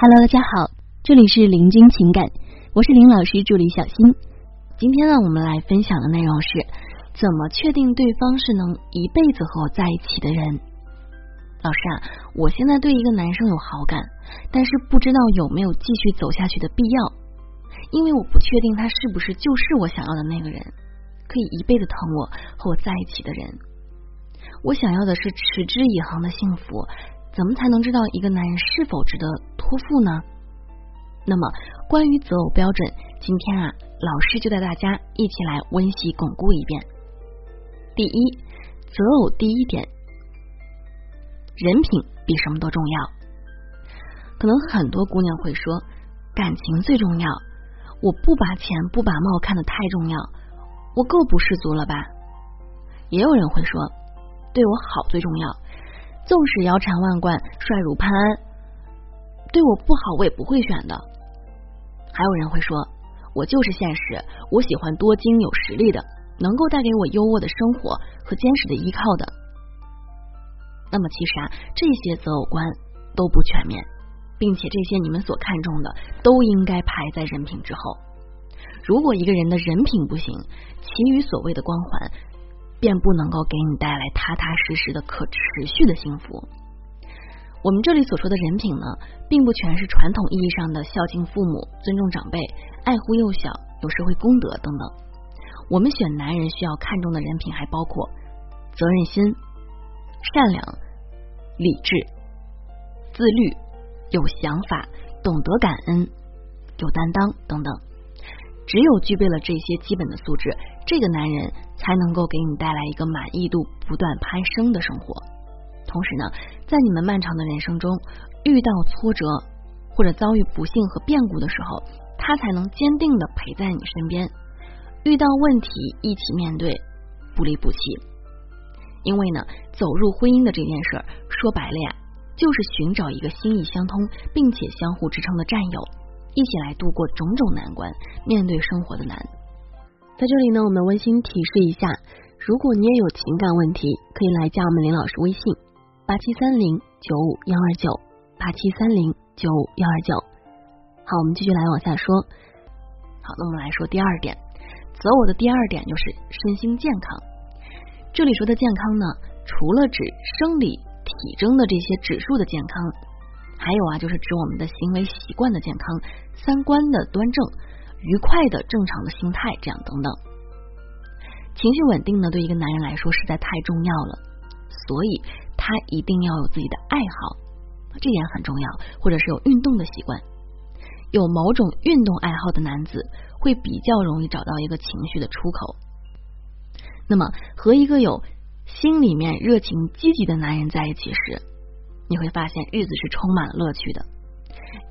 Hello，大家好，这里是林君情感，我是林老师助理小新。今天呢，我们来分享的内容是怎么确定对方是能一辈子和我在一起的人。老师啊，我现在对一个男生有好感，但是不知道有没有继续走下去的必要，因为我不确定他是不是就是我想要的那个人，可以一辈子疼我和我在一起的人。我想要的是持之以恒的幸福。怎么才能知道一个男人是否值得托付呢？那么，关于择偶标准，今天啊，老师就带大家一起来温习巩固一遍。第一，择偶第一点，人品比什么都重要。可能很多姑娘会说，感情最重要，我不把钱不把貌看得太重要，我够不世俗了吧？也有人会说，对我好最重要。纵使腰缠万贯、帅如潘安，对我不好我也不会选的。还有人会说，我就是现实，我喜欢多金有实力的，能够带给我优渥的生活和坚实的依靠的。那么其实啊，这些择偶观都不全面，并且这些你们所看重的都应该排在人品之后。如果一个人的人品不行，其余所谓的光环。便不能够给你带来踏踏实实的可持续的幸福。我们这里所说的人品呢，并不全是传统意义上的孝敬父母、尊重长辈、爱护幼小、有社会公德等等。我们选男人需要看重的人品，还包括责任心、善良、理智、自律、有想法、懂得感恩、有担当等等。只有具备了这些基本的素质，这个男人才能够给你带来一个满意度不断攀升的生活。同时呢，在你们漫长的人生中遇到挫折或者遭遇不幸和变故的时候，他才能坚定的陪在你身边。遇到问题一起面对，不离不弃。因为呢，走入婚姻的这件事儿，说白了呀，就是寻找一个心意相通并且相互支撑的战友。一起来度过种种难关，面对生活的难。在这里呢，我们温馨提示一下：如果你也有情感问题，可以来加我们林老师微信八七三零九五幺二九八七三零九五幺二九。好，我们继续来往下说。好，那我们来说第二点，择偶的第二点就是身心健康。这里说的健康呢，除了指生理体征的这些指数的健康。还有啊，就是指我们的行为习惯的健康、三观的端正、愉快的正常的心态，这样等等。情绪稳定呢，对一个男人来说实在太重要了，所以他一定要有自己的爱好，这点很重要，或者是有运动的习惯。有某种运动爱好的男子会比较容易找到一个情绪的出口。那么，和一个有心里面热情积极的男人在一起时，你会发现日子是充满了乐趣的。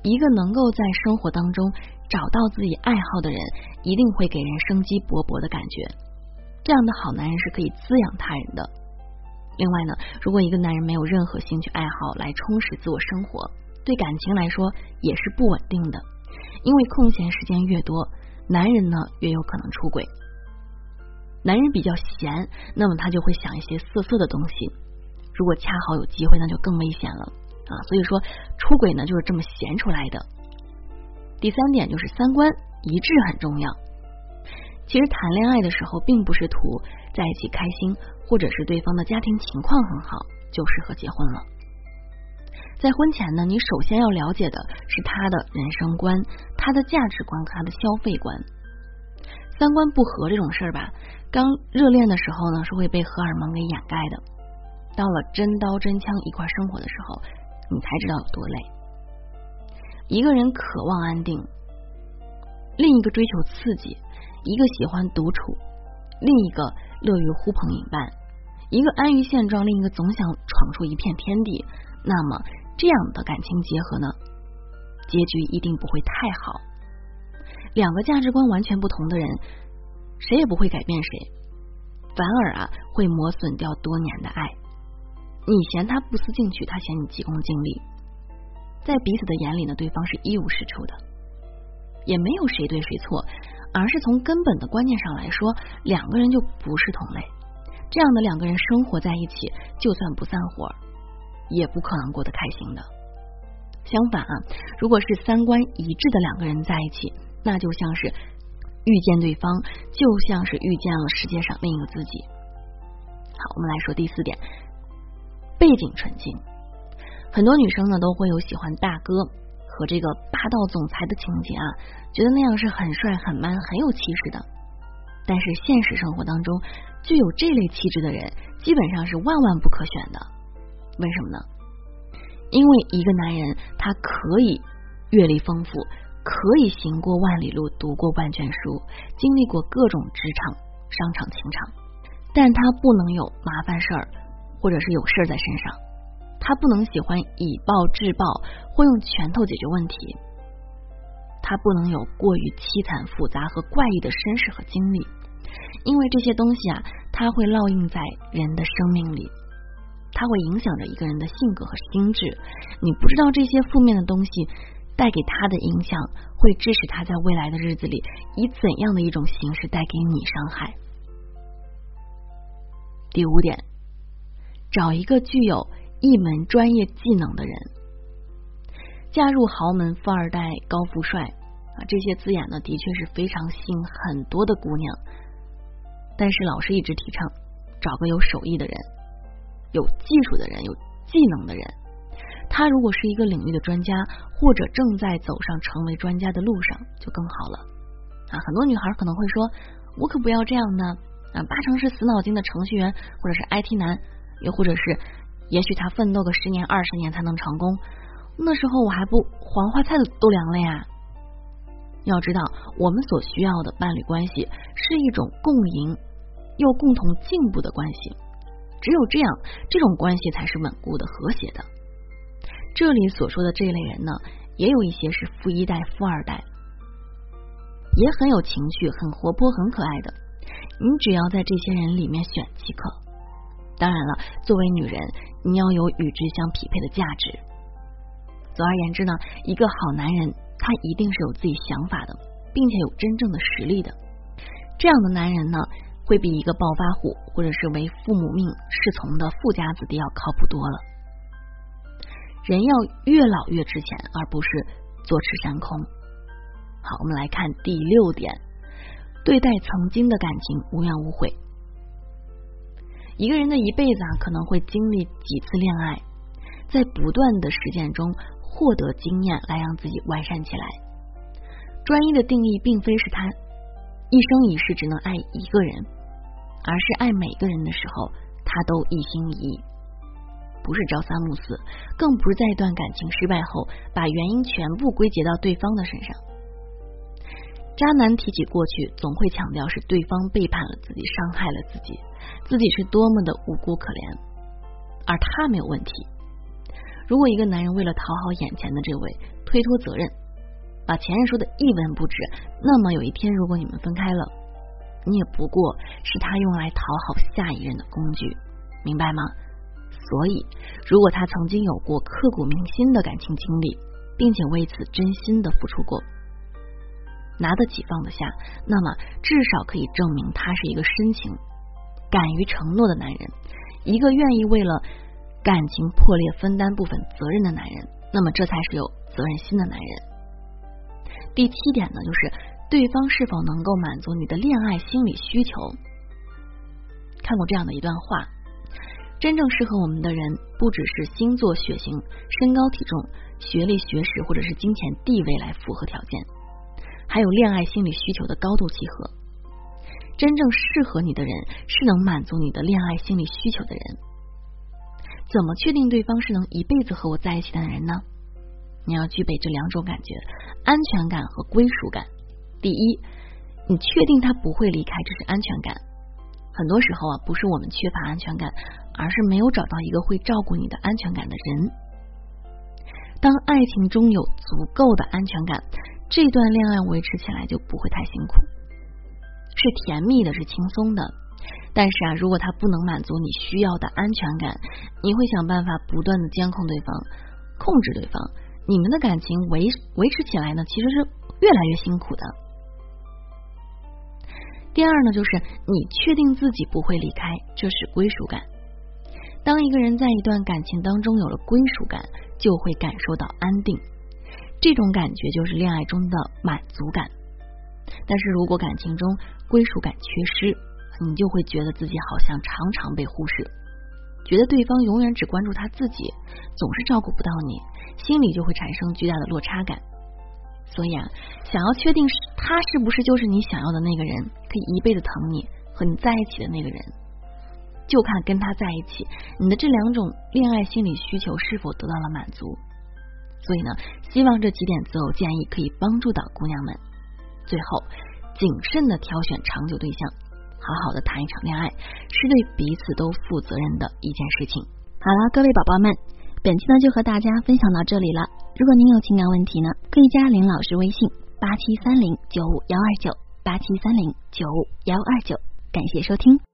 一个能够在生活当中找到自己爱好的人，一定会给人生机勃勃的感觉。这样的好男人是可以滋养他人的。另外呢，如果一个男人没有任何兴趣爱好来充实自我生活，对感情来说也是不稳定的。因为空闲时间越多，男人呢越有可能出轨。男人比较闲，那么他就会想一些色色的东西。如果恰好有机会，那就更危险了啊！所以说，出轨呢就是这么闲出来的。第三点就是三观一致很重要。其实谈恋爱的时候，并不是图在一起开心，或者是对方的家庭情况很好就适合结婚了。在婚前呢，你首先要了解的是他的人生观、他的价值观和他的消费观。三观不合这种事儿吧，刚热恋的时候呢，是会被荷尔蒙给掩盖的。到了真刀真枪一块生活的时候，你才知道有多累。一个人渴望安定，另一个追求刺激；一个喜欢独处，另一个乐于呼朋引伴；一个安于现状，另一个总想闯出一片天地。那么，这样的感情结合呢，结局一定不会太好。两个价值观完全不同的人，谁也不会改变谁，反而啊，会磨损掉多年的爱。你嫌他不思进取，他嫌你急功近利，在彼此的眼里呢，对方是一无是处的，也没有谁对谁错，而是从根本的观念上来说，两个人就不是同类。这样的两个人生活在一起，就算不散伙，也不可能过得开心的。相反啊，如果是三观一致的两个人在一起，那就像是遇见对方，就像是遇见了世界上另一个自己。好，我们来说第四点，背景纯净。很多女生呢都会有喜欢大哥和这个霸道总裁的情节啊，觉得那样是很帅、很 man、很有气势的。但是现实生活当中，具有这类气质的人基本上是万万不可选的。为什么呢？因为一个男人他可以阅历丰富，可以行过万里路，读过万卷书，经历过各种职场、商场、情场，但他不能有麻烦事儿，或者是有事儿在身上。他不能喜欢以暴制暴，或用拳头解决问题。他不能有过于凄惨、复杂和怪异的身世和经历，因为这些东西啊，它会烙印在人的生命里。它会影响着一个人的性格和心智，你不知道这些负面的东西带给他的影响，会致使他在未来的日子里以怎样的一种形式带给你伤害。第五点，找一个具有一门专业技能的人，嫁入豪门、富二代、高富帅啊，这些字眼呢，的确是非常吸引很多的姑娘。但是老师一直提倡，找个有手艺的人。有技术的人，有技能的人，他如果是一个领域的专家，或者正在走上成为专家的路上，就更好了啊！很多女孩可能会说：“我可不要这样呢啊！”八成是死脑筋的程序员，或者是 IT 男，又或者是，也许他奋斗个十年二十年才能成功，那时候我还不黄花菜都凉了呀！要知道，我们所需要的伴侣关系是一种共赢又共同进步的关系。只有这样，这种关系才是稳固的、和谐的。这里所说的这类人呢，也有一些是富一代、富二代，也很有情趣、很活泼、很可爱的。你只要在这些人里面选即可。当然了，作为女人，你要有与之相匹配的价值。总而言之呢，一个好男人，他一定是有自己想法的，并且有真正的实力的。这样的男人呢？会比一个暴发户或者是为父母命侍从的富家子弟要靠谱多了。人要越老越值钱，而不是坐吃山空。好，我们来看第六点：对待曾经的感情无怨无悔。一个人的一辈子啊，可能会经历几次恋爱，在不断的实践中获得经验，来让自己完善起来。专一的定义，并非是他一生一世只能爱一个人。而是爱每个人的时候，他都一心一意，不是朝三暮四，更不是在一段感情失败后把原因全部归结到对方的身上。渣男提起过去，总会强调是对方背叛了自己，伤害了自己，自己是多么的无辜可怜，而他没有问题。如果一个男人为了讨好眼前的这位，推脱责任，把前任说的一文不值，那么有一天如果你们分开了。你也不过是他用来讨好下一任的工具，明白吗？所以，如果他曾经有过刻骨铭心的感情经历，并且为此真心的付出过，拿得起放得下，那么至少可以证明他是一个深情、敢于承诺的男人，一个愿意为了感情破裂分担部分责任的男人。那么，这才是有责任心的男人。第七点呢，就是。对方是否能够满足你的恋爱心理需求？看过这样的一段话：真正适合我们的人，不只是星座、血型、身高、体重、学历、学识或者是金钱、地位来符合条件，还有恋爱心理需求的高度契合。真正适合你的人，是能满足你的恋爱心理需求的人。怎么确定对方是能一辈子和我在一起的人呢？你要具备这两种感觉：安全感和归属感。第一，你确定他不会离开，这是安全感。很多时候啊，不是我们缺乏安全感，而是没有找到一个会照顾你的安全感的人。当爱情中有足够的安全感，这段恋爱维持起来就不会太辛苦，是甜蜜的，是轻松的。但是啊，如果他不能满足你需要的安全感，你会想办法不断的监控对方，控制对方，你们的感情维维持起来呢，其实是越来越辛苦的。第二呢，就是你确定自己不会离开，这是归属感。当一个人在一段感情当中有了归属感，就会感受到安定，这种感觉就是恋爱中的满足感。但是如果感情中归属感缺失，你就会觉得自己好像常常被忽视，觉得对方永远只关注他自己，总是照顾不到你，心里就会产生巨大的落差感。所以啊，想要确定他是不是就是你想要的那个人，可以一辈子疼你和你在一起的那个人，就看跟他在一起，你的这两种恋爱心理需求是否得到了满足。所以呢，希望这几点择偶建议可以帮助到姑娘们。最后，谨慎的挑选长久对象，好好的谈一场恋爱，是对彼此都负责任的一件事情。好了，各位宝宝们，本期呢就和大家分享到这里了。如果您有情感问题呢，可以加林老师微信八七三零九五幺二九八七三零九五幺二九，感谢收听。